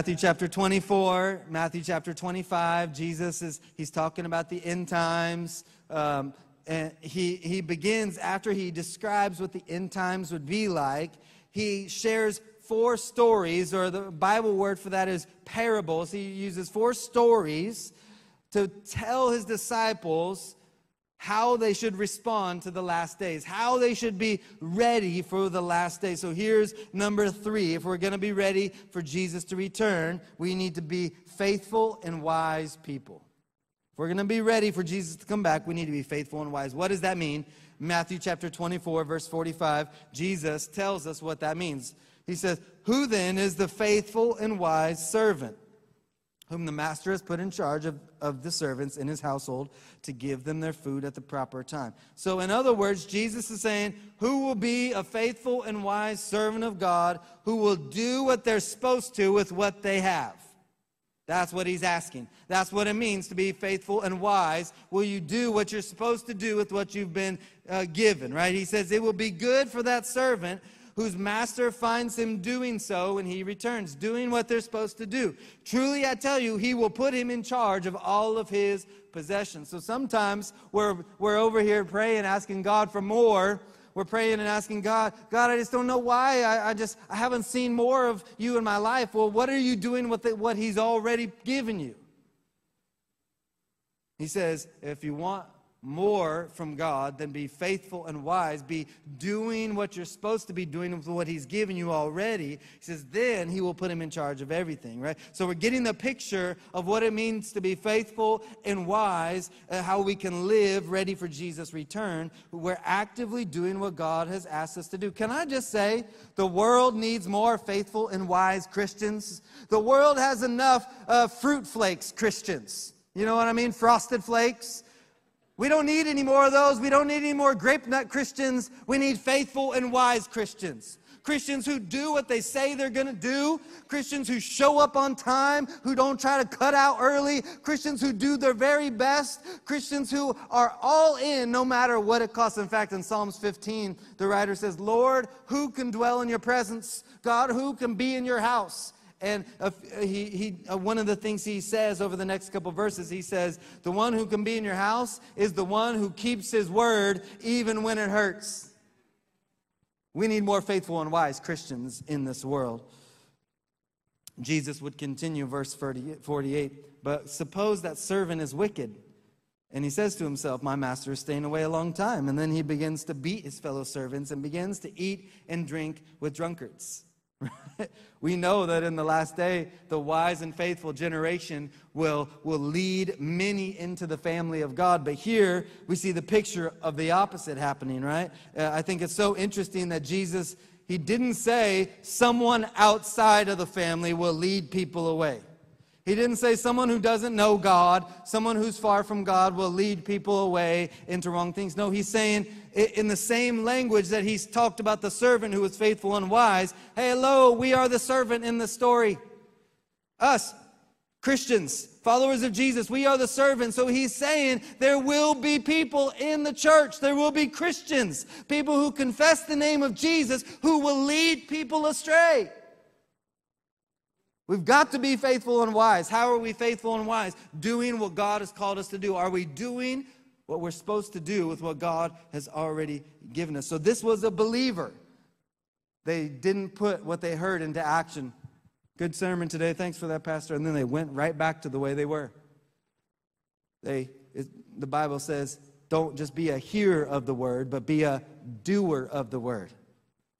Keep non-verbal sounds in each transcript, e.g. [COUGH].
Matthew chapter 24, Matthew chapter 25. Jesus is, he's talking about the end times. Um, and he, he begins, after he describes what the end times would be like, he shares four stories, or the Bible word for that is parables. He uses four stories to tell his disciples how they should respond to the last days, how they should be ready for the last day. So here's number three. If we're going to be ready for Jesus to return, we need to be faithful and wise people. If we're going to be ready for Jesus to come back, we need to be faithful and wise. What does that mean? Matthew chapter 24, verse 45, Jesus tells us what that means. He says, Who then is the faithful and wise servant, whom the master has put in charge of, of the servants in his household to give them their food at the proper time? So, in other words, Jesus is saying, Who will be a faithful and wise servant of God who will do what they're supposed to with what they have? That's what he's asking. That's what it means to be faithful and wise. Will you do what you're supposed to do with what you've been uh, given, right? He says, It will be good for that servant whose master finds him doing so when he returns, doing what they're supposed to do. Truly, I tell you, he will put him in charge of all of his possessions. So sometimes we're, we're over here praying, asking God for more. We're praying and asking God, God, I just don't know why. I, I just I haven't seen more of you in my life. Well, what are you doing with it, what He's already given you? He says, if you want more from God than be faithful and wise, be doing what you're supposed to be doing with what He's given you already. He says, then He will put Him in charge of everything, right? So we're getting the picture of what it means to be faithful and wise, uh, how we can live ready for Jesus' return. We're actively doing what God has asked us to do. Can I just say, the world needs more faithful and wise Christians? The world has enough uh, fruit flakes Christians. You know what I mean? Frosted flakes. We don't need any more of those. We don't need any more grape nut Christians. We need faithful and wise Christians. Christians who do what they say they're going to do. Christians who show up on time, who don't try to cut out early. Christians who do their very best. Christians who are all in no matter what it costs. In fact, in Psalms 15, the writer says, Lord, who can dwell in your presence? God, who can be in your house? And uh, he, he, uh, one of the things he says over the next couple verses, he says, The one who can be in your house is the one who keeps his word even when it hurts. We need more faithful and wise Christians in this world. Jesus would continue, verse 48. But suppose that servant is wicked. And he says to himself, My master is staying away a long time. And then he begins to beat his fellow servants and begins to eat and drink with drunkards. [LAUGHS] we know that in the last day, the wise and faithful generation will, will lead many into the family of God. But here we see the picture of the opposite happening, right? Uh, I think it's so interesting that Jesus, he didn't say someone outside of the family will lead people away. He didn't say someone who doesn't know God, someone who's far from God will lead people away into wrong things. No, he's saying in the same language that he's talked about the servant who was faithful and wise. Hey, hello, we are the servant in the story. Us, Christians, followers of Jesus, we are the servant. So he's saying there will be people in the church, there will be Christians, people who confess the name of Jesus who will lead people astray. We've got to be faithful and wise. How are we faithful and wise? Doing what God has called us to do. Are we doing what we're supposed to do with what God has already given us? So, this was a believer. They didn't put what they heard into action. Good sermon today. Thanks for that, Pastor. And then they went right back to the way they were. They, it, the Bible says, don't just be a hearer of the word, but be a doer of the word.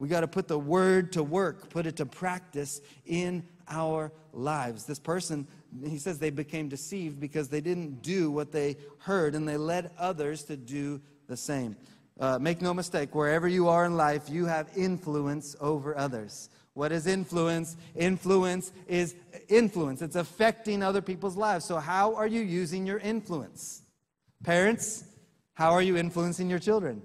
We got to put the word to work, put it to practice in our lives. This person, he says they became deceived because they didn't do what they heard and they led others to do the same. Uh, make no mistake, wherever you are in life, you have influence over others. What is influence? Influence is influence. It's affecting other people's lives. So, how are you using your influence? Parents, how are you influencing your children?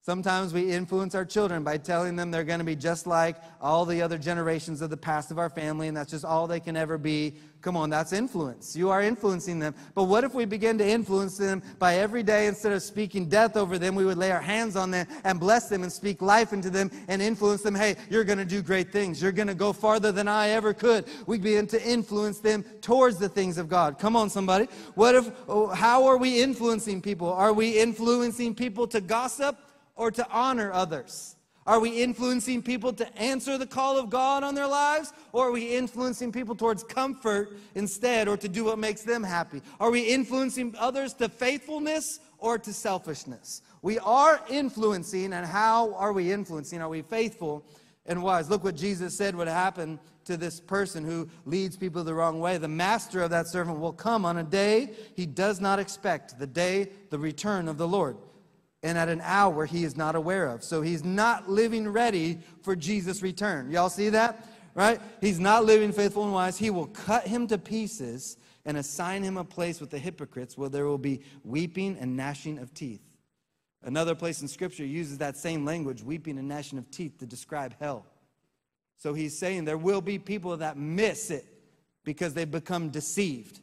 Sometimes we influence our children by telling them they're going to be just like all the other generations of the past of our family, and that's just all they can ever be. Come on, that's influence. You are influencing them. But what if we begin to influence them by every day, instead of speaking death over them, we would lay our hands on them and bless them and speak life into them and influence them? Hey, you're going to do great things. You're going to go farther than I ever could. We begin to influence them towards the things of God. Come on, somebody. What if, oh, how are we influencing people? Are we influencing people to gossip? Or to honor others? Are we influencing people to answer the call of God on their lives? Or are we influencing people towards comfort instead or to do what makes them happy? Are we influencing others to faithfulness or to selfishness? We are influencing, and how are we influencing? Are we faithful and wise? Look what Jesus said would happen to this person who leads people the wrong way. The master of that servant will come on a day he does not expect, the day, the return of the Lord and at an hour he is not aware of. So he's not living ready for Jesus' return. Y'all see that? Right? He's not living faithful and wise. He will cut him to pieces and assign him a place with the hypocrites where there will be weeping and gnashing of teeth. Another place in Scripture uses that same language, weeping and gnashing of teeth, to describe hell. So he's saying there will be people that miss it because they become deceived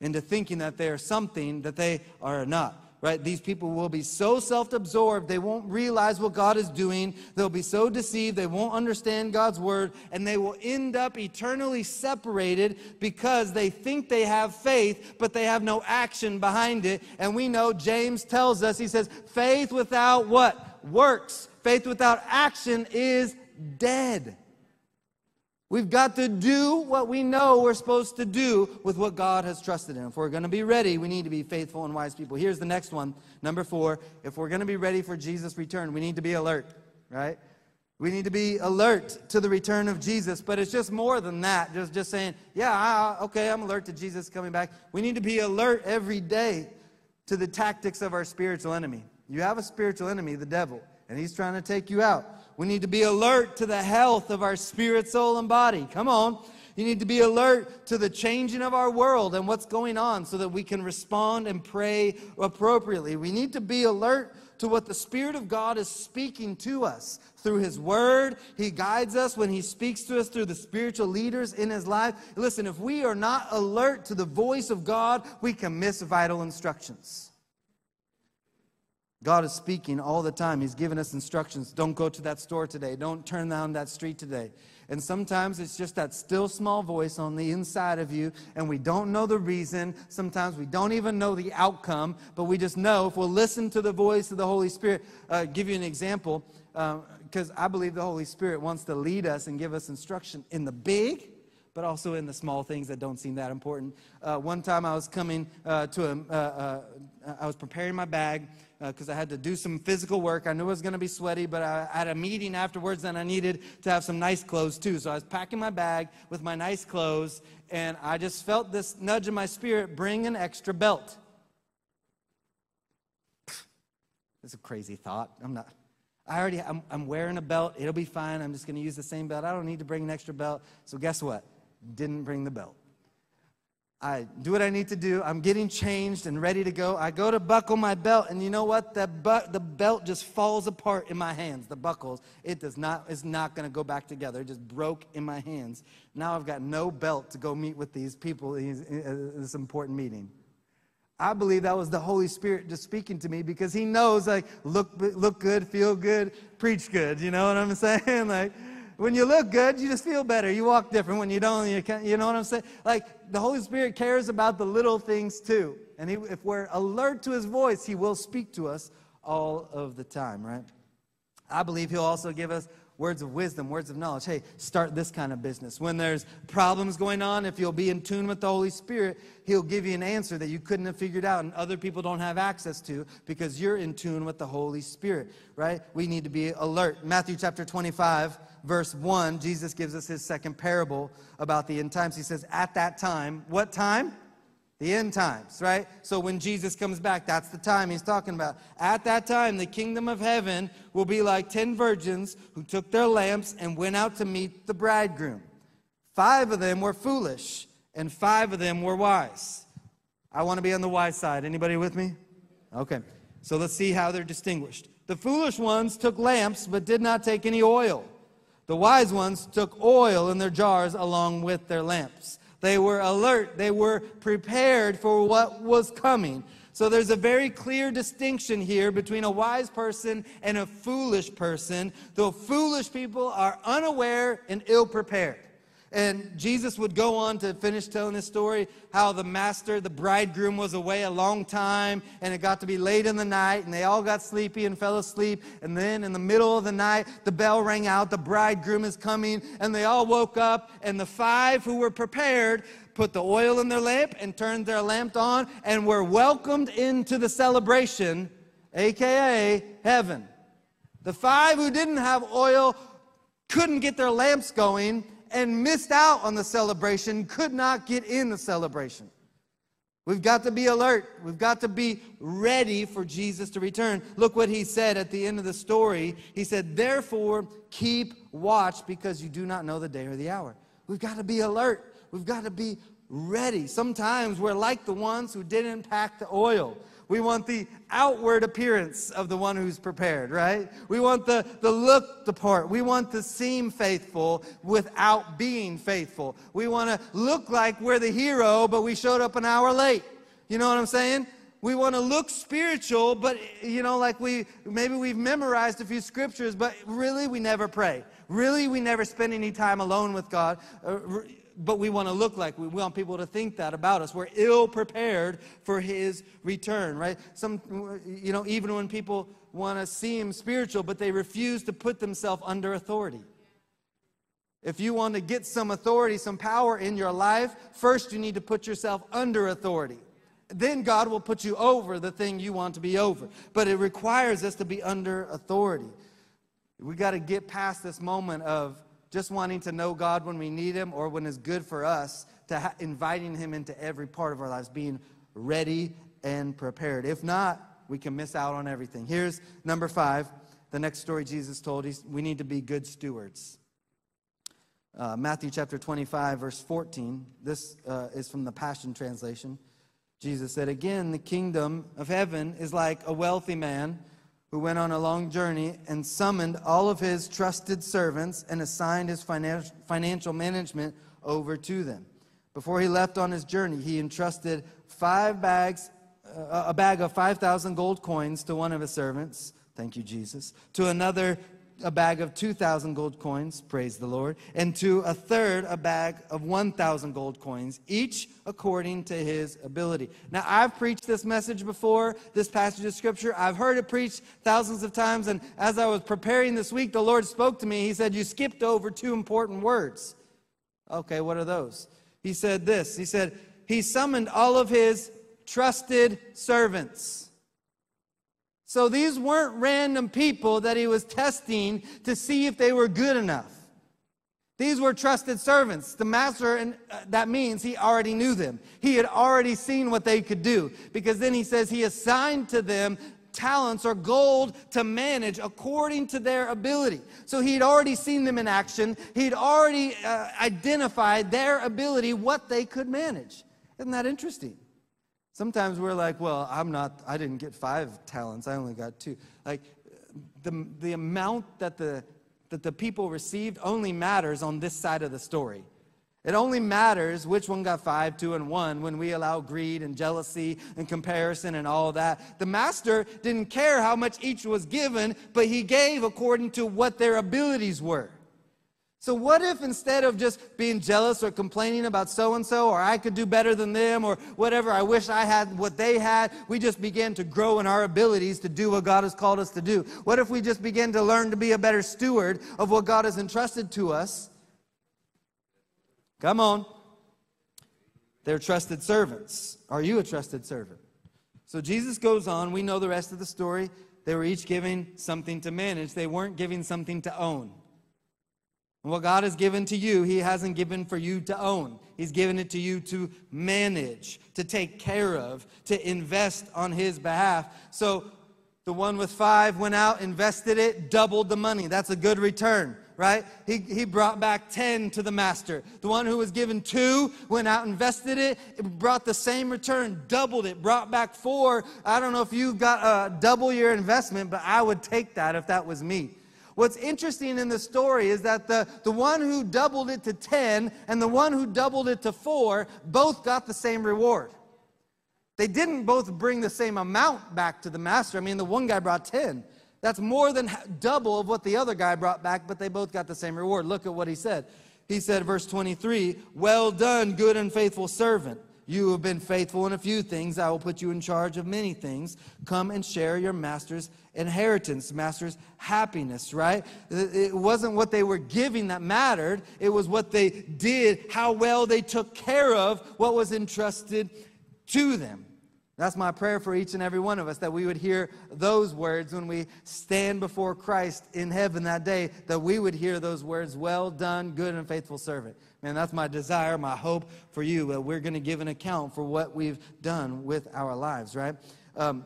into thinking that they are something that they are not right? These people will be so self absorbed, they won't realize what God is doing. They'll be so deceived, they won't understand God's word, and they will end up eternally separated because they think they have faith, but they have no action behind it. And we know James tells us, he says, faith without what? Works. Faith without action is dead. We've got to do what we know we're supposed to do with what God has trusted in. If we're going to be ready, we need to be faithful and wise people. Here's the next one. Number four, if we're going to be ready for Jesus' return, we need to be alert, right? We need to be alert to the return of Jesus, but it's just more than that. Just, just saying, yeah, I, okay, I'm alert to Jesus coming back. We need to be alert every day to the tactics of our spiritual enemy. You have a spiritual enemy, the devil, and he's trying to take you out. We need to be alert to the health of our spirit, soul, and body. Come on. You need to be alert to the changing of our world and what's going on so that we can respond and pray appropriately. We need to be alert to what the Spirit of God is speaking to us through His Word. He guides us when He speaks to us through the spiritual leaders in His life. Listen, if we are not alert to the voice of God, we can miss vital instructions. God is speaking all the time. He's giving us instructions. Don't go to that store today. Don't turn down that street today. And sometimes it's just that still small voice on the inside of you, and we don't know the reason. Sometimes we don't even know the outcome, but we just know if we'll listen to the voice of the Holy Spirit. Uh, give you an example, because uh, I believe the Holy Spirit wants to lead us and give us instruction in the big but also in the small things that don't seem that important. Uh, one time I was coming uh, to a, uh, uh I was preparing my bag because uh, I had to do some physical work. I knew it was going to be sweaty, but I had a meeting afterwards and I needed to have some nice clothes too. So I was packing my bag with my nice clothes, and I just felt this nudge in my spirit bring an extra belt. It's a crazy thought. I'm not. I already, I'm, I'm wearing a belt. It'll be fine. I'm just going to use the same belt. I don't need to bring an extra belt. So guess what? Didn't bring the belt. I do what I need to do. I'm getting changed and ready to go. I go to buckle my belt, and you know what? The, bu- the belt just falls apart in my hands. The buckles, it does not. It's not going to go back together. It just broke in my hands. Now I've got no belt to go meet with these people in uh, this important meeting. I believe that was the Holy Spirit just speaking to me because He knows, like, look, look good, feel good, preach good. You know what I'm [LAUGHS] saying? Like when you look good, you just feel better. You walk different. When you don't, you, can't, you know what I'm saying? Like the Holy Spirit cares about the little things too. And he, if we're alert to his voice, he will speak to us all of the time, right? I believe he'll also give us words of wisdom, words of knowledge. Hey, start this kind of business. When there's problems going on, if you'll be in tune with the Holy Spirit, He'll give you an answer that you couldn't have figured out and other people don't have access to because you're in tune with the Holy Spirit, right? We need to be alert. Matthew chapter 25, verse 1, Jesus gives us his second parable about the end times. He says, At that time, what time? The end times, right? So when Jesus comes back, that's the time he's talking about. At that time, the kingdom of heaven will be like 10 virgins who took their lamps and went out to meet the bridegroom. Five of them were foolish, and five of them were wise. I want to be on the wise side. Anybody with me? Okay. So let's see how they're distinguished. The foolish ones took lamps, but did not take any oil. The wise ones took oil in their jars along with their lamps. They were alert, they were prepared for what was coming. So there's a very clear distinction here between a wise person and a foolish person. The foolish people are unaware and ill prepared. And Jesus would go on to finish telling this story how the master, the bridegroom, was away a long time and it got to be late in the night and they all got sleepy and fell asleep. And then in the middle of the night, the bell rang out, the bridegroom is coming, and they all woke up. And the five who were prepared put the oil in their lamp and turned their lamp on and were welcomed into the celebration, aka heaven. The five who didn't have oil couldn't get their lamps going and missed out on the celebration, could not get in the celebration. We've got to be alert. We've got to be ready for Jesus to return. Look what he said at the end of the story. He said, Therefore, keep watch because you do not know the day or the hour. We've got to be alert. We've got to be ready. Sometimes we're like the ones who didn't pack the oil. We want the outward appearance of the one who's prepared, right? We want the, the look the part. We want to seem faithful without being faithful. We want to look like we're the hero, but we showed up an hour late. You know what I'm saying? We want to look spiritual, but you know, like we maybe we've memorized a few scriptures, but really we never pray. Really, we never spend any time alone with God. Uh, But we want to look like we want people to think that about us. We're ill prepared for his return, right? Some, you know, even when people want to seem spiritual, but they refuse to put themselves under authority. If you want to get some authority, some power in your life, first you need to put yourself under authority. Then God will put you over the thing you want to be over. But it requires us to be under authority. We got to get past this moment of just wanting to know God when we need Him or when it's good for us, to ha- inviting Him into every part of our lives, being ready and prepared. If not, we can miss out on everything. Here's number five the next story Jesus told. He's, we need to be good stewards. Uh, Matthew chapter 25, verse 14. This uh, is from the Passion Translation. Jesus said, Again, the kingdom of heaven is like a wealthy man who went on a long journey and summoned all of his trusted servants and assigned his financial management over to them. Before he left on his journey, he entrusted five bags, uh, a bag of 5,000 gold coins to one of his servants. Thank you, Jesus. To another, a bag of 2,000 gold coins, praise the Lord, and to a third a bag of 1,000 gold coins, each according to his ability. Now, I've preached this message before, this passage of scripture. I've heard it preached thousands of times, and as I was preparing this week, the Lord spoke to me. He said, You skipped over two important words. Okay, what are those? He said this He said, He summoned all of his trusted servants. So these weren't random people that he was testing to see if they were good enough. These were trusted servants. The master, and uh, that means he already knew them. He had already seen what they could do. Because then he says he assigned to them talents or gold to manage according to their ability. So he'd already seen them in action. He'd already uh, identified their ability, what they could manage. Isn't that interesting? Sometimes we're like, well, I'm not, I didn't get five talents, I only got two. Like, the, the amount that the, that the people received only matters on this side of the story. It only matters which one got five, two, and one when we allow greed and jealousy and comparison and all that. The master didn't care how much each was given, but he gave according to what their abilities were. So, what if instead of just being jealous or complaining about so and so, or I could do better than them, or whatever, I wish I had what they had, we just began to grow in our abilities to do what God has called us to do? What if we just begin to learn to be a better steward of what God has entrusted to us? Come on. They're trusted servants. Are you a trusted servant? So, Jesus goes on. We know the rest of the story. They were each giving something to manage, they weren't giving something to own. What God has given to you, He hasn't given for you to own. He's given it to you to manage, to take care of, to invest on His behalf. So the one with five went out, invested it, doubled the money. That's a good return. right? He, he brought back 10 to the master. The one who was given two went out, invested it, it brought the same return, doubled it, brought back four. I don't know if you got a double your investment, but I would take that if that was me. What's interesting in the story is that the, the one who doubled it to 10 and the one who doubled it to 4 both got the same reward. They didn't both bring the same amount back to the master. I mean, the one guy brought 10. That's more than double of what the other guy brought back, but they both got the same reward. Look at what he said. He said, verse 23, Well done, good and faithful servant. You have been faithful in a few things. I will put you in charge of many things. Come and share your master's inheritance, master's happiness, right? It wasn't what they were giving that mattered, it was what they did, how well they took care of what was entrusted to them. That's my prayer for each and every one of us that we would hear those words when we stand before Christ in heaven that day, that we would hear those words, Well done, good and faithful servant. Man, that's my desire, my hope for you, that we're going to give an account for what we've done with our lives, right? Um,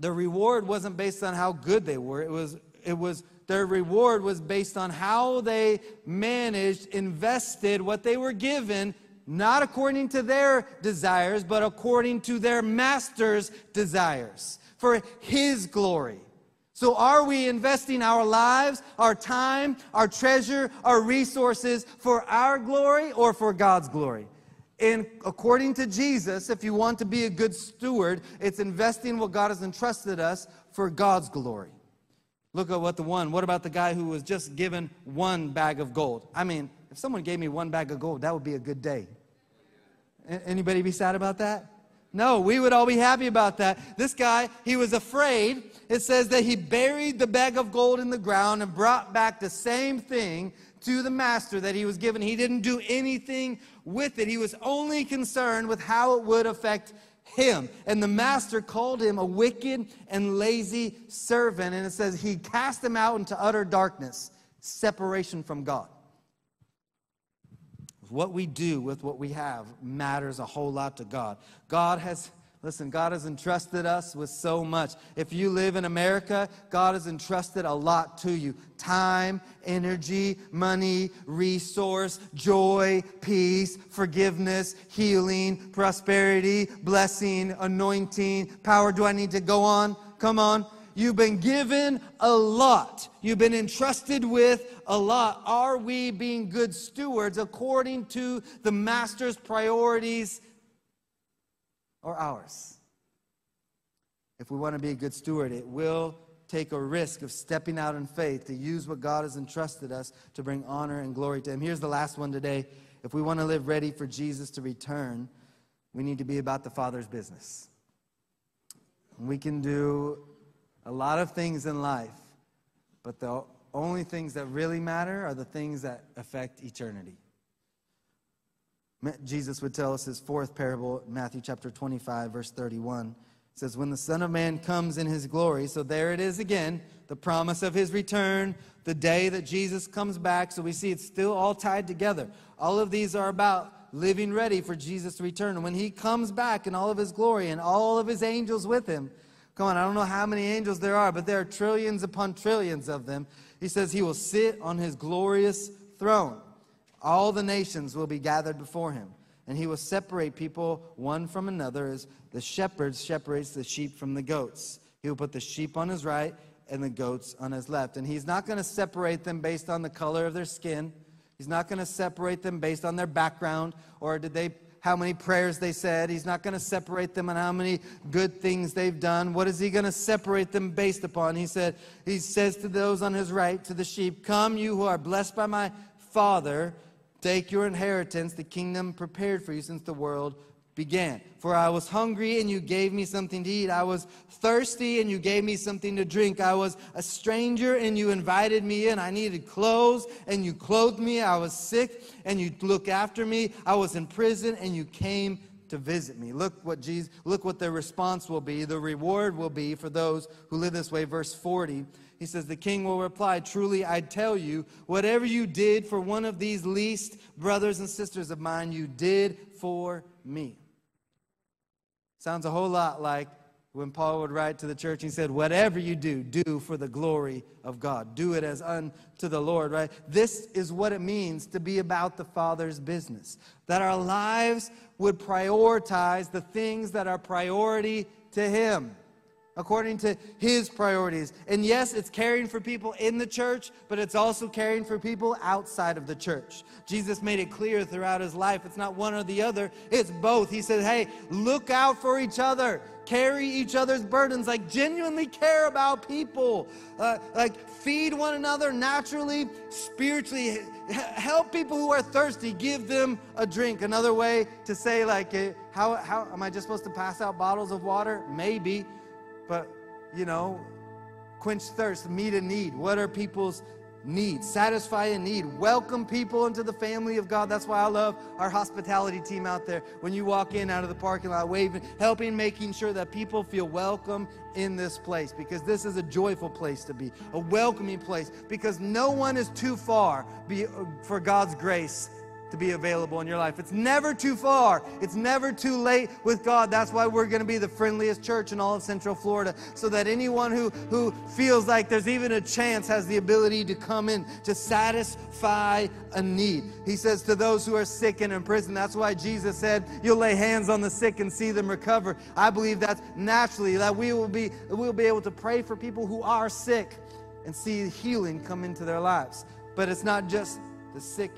the reward wasn't based on how good they were, it was, it was their reward was based on how they managed, invested what they were given not according to their desires, but according to their master's desires for his glory. So, are we investing our lives, our time, our treasure, our resources for our glory or for God's glory? And according to Jesus, if you want to be a good steward, it's investing what God has entrusted us for God's glory. Look at what the one, what about the guy who was just given one bag of gold? I mean, if someone gave me one bag of gold, that would be a good day. Anybody be sad about that? No, we would all be happy about that. This guy, he was afraid. It says that he buried the bag of gold in the ground and brought back the same thing to the master that he was given. He didn't do anything with it. He was only concerned with how it would affect him. And the master called him a wicked and lazy servant. And it says he cast him out into utter darkness, separation from God. What we do with what we have matters a whole lot to God. God has, listen, God has entrusted us with so much. If you live in America, God has entrusted a lot to you time, energy, money, resource, joy, peace, forgiveness, healing, prosperity, blessing, anointing, power. Do I need to go on? Come on. You've been given a lot. You've been entrusted with a lot. Are we being good stewards according to the Master's priorities or ours? If we want to be a good steward, it will take a risk of stepping out in faith to use what God has entrusted us to bring honor and glory to Him. Here's the last one today. If we want to live ready for Jesus to return, we need to be about the Father's business. We can do a lot of things in life, but the only things that really matter are the things that affect eternity. Jesus would tell us his fourth parable, Matthew chapter 25, verse 31. It says, When the Son of Man comes in his glory, so there it is again, the promise of his return, the day that Jesus comes back. So we see it's still all tied together. All of these are about living ready for Jesus return. When he comes back in all of his glory and all of his angels with him, Come on, I don't know how many angels there are, but there are trillions upon trillions of them. He says he will sit on his glorious throne. All the nations will be gathered before him, and he will separate people one from another as the shepherd separates the sheep from the goats. He will put the sheep on his right and the goats on his left. And he's not going to separate them based on the color of their skin. He's not going to separate them based on their background or did they how many prayers they said. He's not going to separate them on how many good things they've done. What is he going to separate them based upon? He said, He says to those on his right, to the sheep, Come, you who are blessed by my Father, take your inheritance, the kingdom prepared for you since the world began. For I was hungry and you gave me something to eat. I was thirsty and you gave me something to drink. I was a stranger and you invited me in. I needed clothes and you clothed me. I was sick and you looked after me. I was in prison and you came to visit me. Look what Jesus look what the response will be. The reward will be for those who live this way verse 40. He says, The king will reply, Truly I tell you, whatever you did for one of these least brothers and sisters of mine, you did for me. Sounds a whole lot like when Paul would write to the church, he said, Whatever you do, do for the glory of God. Do it as unto the Lord, right? This is what it means to be about the Father's business. That our lives would prioritize the things that are priority to Him according to his priorities. And yes, it's caring for people in the church, but it's also caring for people outside of the church. Jesus made it clear throughout his life it's not one or the other, it's both. He said, hey, look out for each other. Carry each other's burdens, like genuinely care about people, uh, like feed one another naturally, spiritually, help people who are thirsty, give them a drink. Another way to say, like, how, how am I just supposed to pass out bottles of water? Maybe but, you know, quench thirst, meet a need. What are people's needs? Satisfy a need. Welcome people into the family of God. That's why I love our hospitality team out there. When you walk in out of the parking lot, waving, helping, making sure that people feel welcome in this place because this is a joyful place to be, a welcoming place because no one is too far for God's grace to be available in your life. It's never too far. It's never too late with God. That's why we're going to be the friendliest church in all of Central Florida, so that anyone who, who feels like there's even a chance has the ability to come in to satisfy a need. He says to those who are sick and in prison, that's why Jesus said, You'll lay hands on the sick and see them recover. I believe that's naturally that we will be we'll be able to pray for people who are sick and see healing come into their lives. But it's not just the sick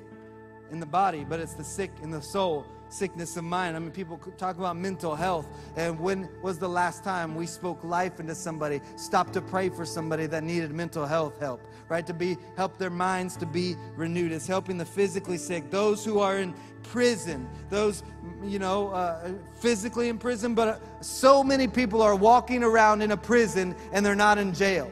in the body, but it's the sick in the soul, sickness of mind. I mean, people talk about mental health. And when was the last time we spoke life into somebody, stopped to pray for somebody that needed mental health help, right? To be help their minds to be renewed. It's helping the physically sick, those who are in prison, those you know, uh, physically in prison, but uh, so many people are walking around in a prison and they're not in jail.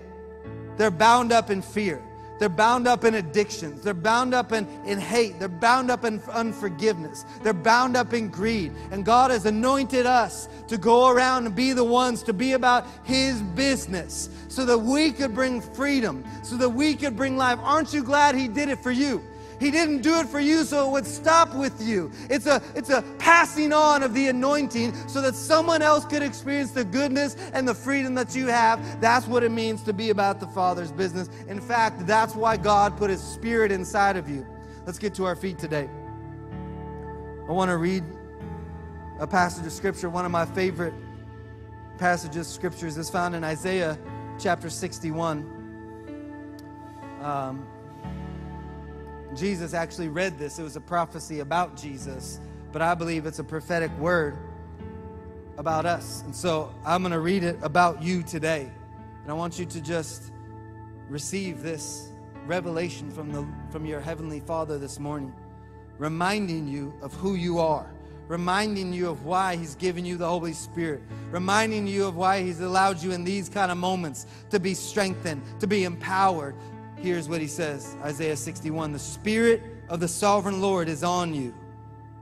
They're bound up in fear. They're bound up in addictions. They're bound up in, in hate. They're bound up in unforgiveness. They're bound up in greed. And God has anointed us to go around and be the ones to be about His business so that we could bring freedom, so that we could bring life. Aren't you glad He did it for you? He didn't do it for you so it would stop with you. It's a, it's a passing on of the anointing so that someone else could experience the goodness and the freedom that you have. That's what it means to be about the Father's business. In fact, that's why God put His Spirit inside of you. Let's get to our feet today. I want to read a passage of Scripture. One of my favorite passages of Scriptures is found in Isaiah chapter 61. Um, Jesus actually read this. It was a prophecy about Jesus, but I believe it's a prophetic word about us. And so I'm going to read it about you today. And I want you to just receive this revelation from, the, from your Heavenly Father this morning, reminding you of who you are, reminding you of why He's given you the Holy Spirit, reminding you of why He's allowed you in these kind of moments to be strengthened, to be empowered, Here's what he says Isaiah 61 The Spirit of the sovereign Lord is on you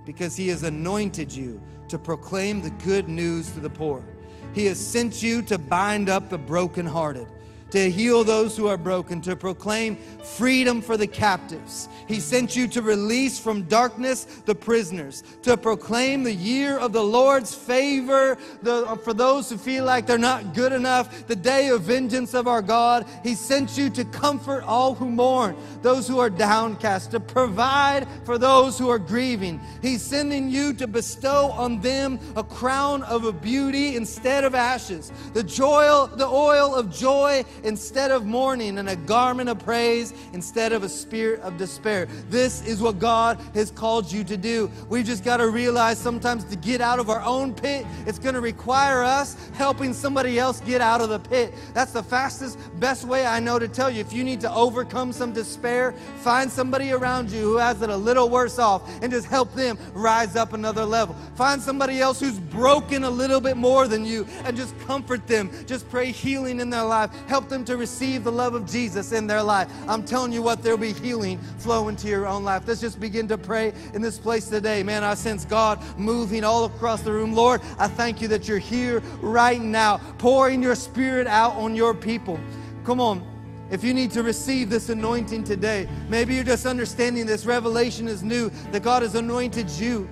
because he has anointed you to proclaim the good news to the poor. He has sent you to bind up the brokenhearted to heal those who are broken, to proclaim freedom for the captives. He sent you to release from darkness the prisoners, to proclaim the year of the Lord's favor the, for those who feel like they're not good enough, the day of vengeance of our God. He sent you to comfort all who mourn, those who are downcast, to provide for those who are grieving. He's sending you to bestow on them a crown of beauty instead of ashes, the joy, the oil of joy instead of mourning and a garment of praise instead of a spirit of despair. This is what God has called you to do. We've just got to realize sometimes to get out of our own pit, it's going to require us helping somebody else get out of the pit. That's the fastest, best way I know to tell you. If you need to overcome some despair, find somebody around you who has it a little worse off and just help them rise up another level. Find somebody else who's broken a little bit more than you and just comfort them. Just pray healing in their life. Help them to receive the love of Jesus in their life. I'm telling you what, there'll be healing flow into your own life. Let's just begin to pray in this place today. Man, I sense God moving all across the room. Lord, I thank you that you're here right now, pouring your spirit out on your people. Come on. If you need to receive this anointing today, maybe you're just understanding this revelation is new, that God has anointed you.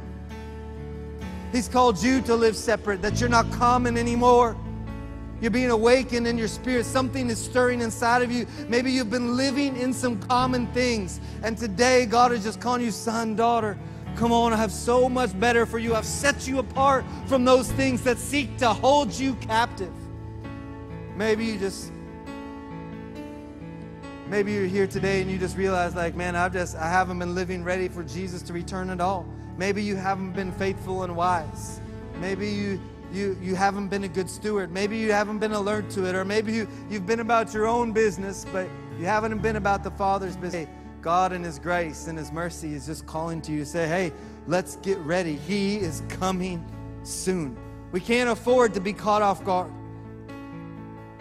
He's called you to live separate, that you're not common anymore you're being awakened in your spirit. Something is stirring inside of you. Maybe you've been living in some common things. And today, God is just calling you son, daughter. Come on, I have so much better for you. I've set you apart from those things that seek to hold you captive. Maybe you just maybe you're here today and you just realize like, man, I've just I haven't been living ready for Jesus to return at all. Maybe you haven't been faithful and wise. Maybe you you you haven't been a good steward. Maybe you haven't been alert to it or maybe you you've been about your own business, but you haven't been about the Father's business. Hey, God in His grace and His mercy is just calling to you say, hey, let's get ready. He is coming soon. We can't afford to be caught off guard.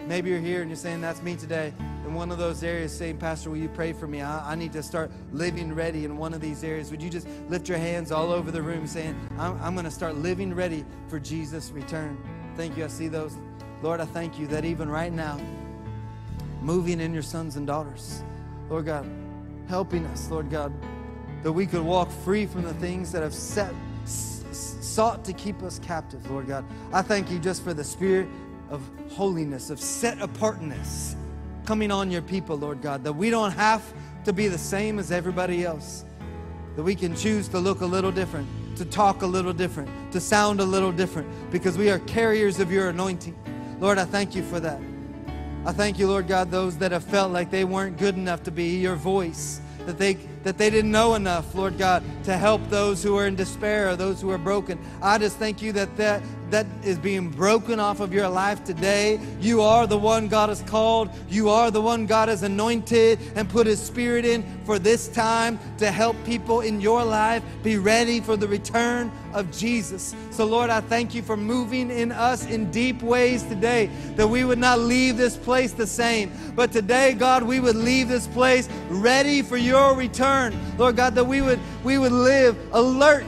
Maybe you're here and you're saying, that's me today. In one of those areas, saying, Pastor, will you pray for me? I, I need to start living ready in one of these areas. Would you just lift your hands all over the room saying, I'm, I'm going to start living ready for Jesus' return? Thank you. I see those. Lord, I thank you that even right now, moving in your sons and daughters, Lord God, helping us, Lord God, that we could walk free from the things that have set, sought to keep us captive, Lord God. I thank you just for the spirit of holiness, of set apartness coming on your people, Lord God, that we don't have to be the same as everybody else, that we can choose to look a little different, to talk a little different, to sound a little different, because we are carriers of your anointing. Lord, I thank you for that. I thank you, Lord God, those that have felt like they weren't good enough to be your voice, that they that they didn't know enough, Lord God, to help those who are in despair or those who are broken. I just thank you that that, that is being broken off of your life today. You are the one God has called. You are the one God has anointed and put His Spirit in for this time to help people in your life be ready for the return of Jesus. So, Lord, I thank you for moving in us in deep ways today, that we would not leave this place the same. But today, God, we would leave this place ready for your return. Lord God, that we would we would live alert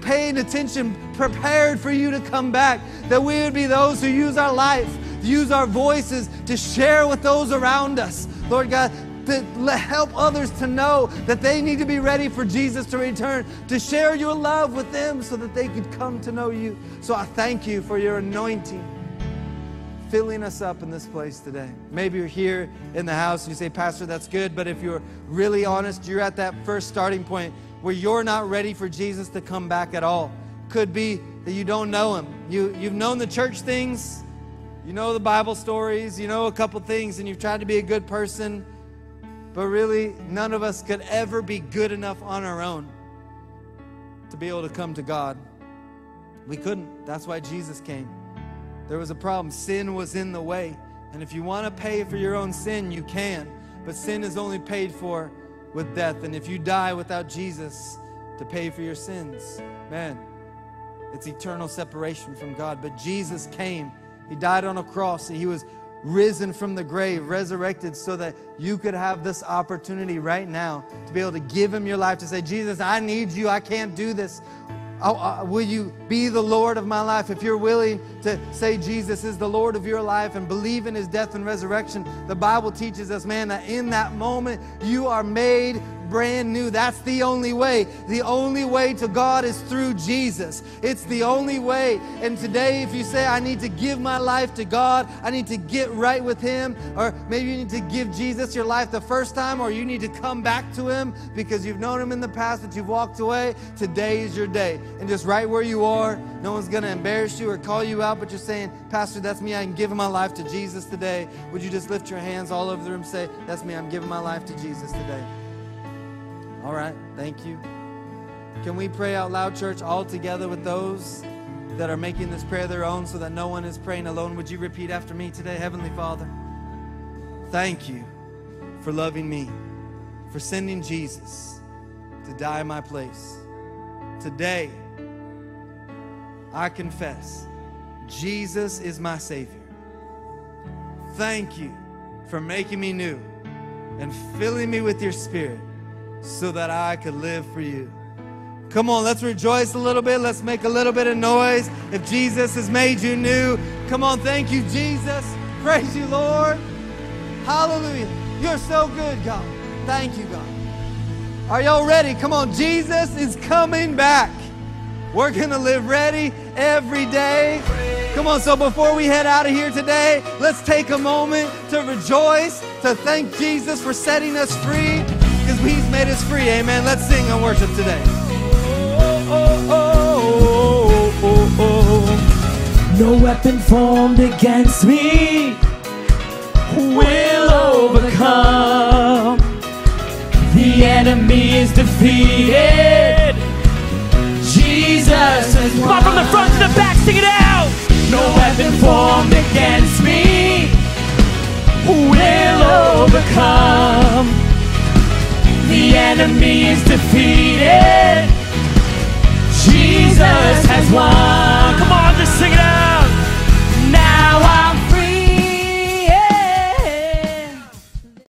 paying attention, prepared for you to come back. That we would be those who use our life, use our voices to share with those around us. Lord God, to help others to know that they need to be ready for Jesus to return, to share your love with them so that they could come to know you. So I thank you for your anointing filling us up in this place today. Maybe you're here in the house and you say, Pastor, that's good, but if you're really honest, you're at that first starting point where you're not ready for Jesus to come back at all. Could be that you don't know him. You, you've known the church things, you know the Bible stories, you know a couple things, and you've tried to be a good person, but really, none of us could ever be good enough on our own to be able to come to God. We couldn't. That's why Jesus came. There was a problem. Sin was in the way. And if you want to pay for your own sin, you can. But sin is only paid for with death. And if you die without Jesus to pay for your sins, man, it's eternal separation from God. But Jesus came. He died on a cross. He was risen from the grave, resurrected, so that you could have this opportunity right now to be able to give Him your life, to say, Jesus, I need you. I can't do this. Uh, will you be the Lord of my life? If you're willing to say Jesus is the Lord of your life and believe in his death and resurrection, the Bible teaches us, man, that in that moment you are made brand new. That's the only way. The only way to God is through Jesus. It's the only way. And today, if you say, I need to give my life to God, I need to get right with Him, or maybe you need to give Jesus your life the first time, or you need to come back to Him because you've known Him in the past, but you've walked away, today is your day. And just right where you are, no one's going to embarrass you or call you out, but you're saying, Pastor, that's me. I can give my life to Jesus today. Would you just lift your hands all over the room say, That's me. I'm giving my life to Jesus today. All right, thank you. Can we pray out loud, church, all together with those that are making this prayer their own so that no one is praying alone? Would you repeat after me today? Heavenly Father, thank you for loving me, for sending Jesus to die in my place. Today, I confess Jesus is my Savior. Thank you for making me new and filling me with your Spirit so that I could live for you. Come on, let's rejoice a little bit. Let's make a little bit of noise. If Jesus has made you new, come on, thank you, Jesus. Praise you, Lord. Hallelujah. You're so good, God. Thank you, God. Are y'all ready? Come on, Jesus is coming back. We're going to live ready every day. Come on, so before we head out of here today, let's take a moment to rejoice, to thank Jesus for setting us free, because He's made us free. Amen. Let's sing and worship today. No weapon formed against me will overcome. The enemy is defeated. Jesus is Come on, from the front to the back, sing it out. No weapon formed against me will overcome the enemy is defeated. Jesus has won. Come on, just sing it out.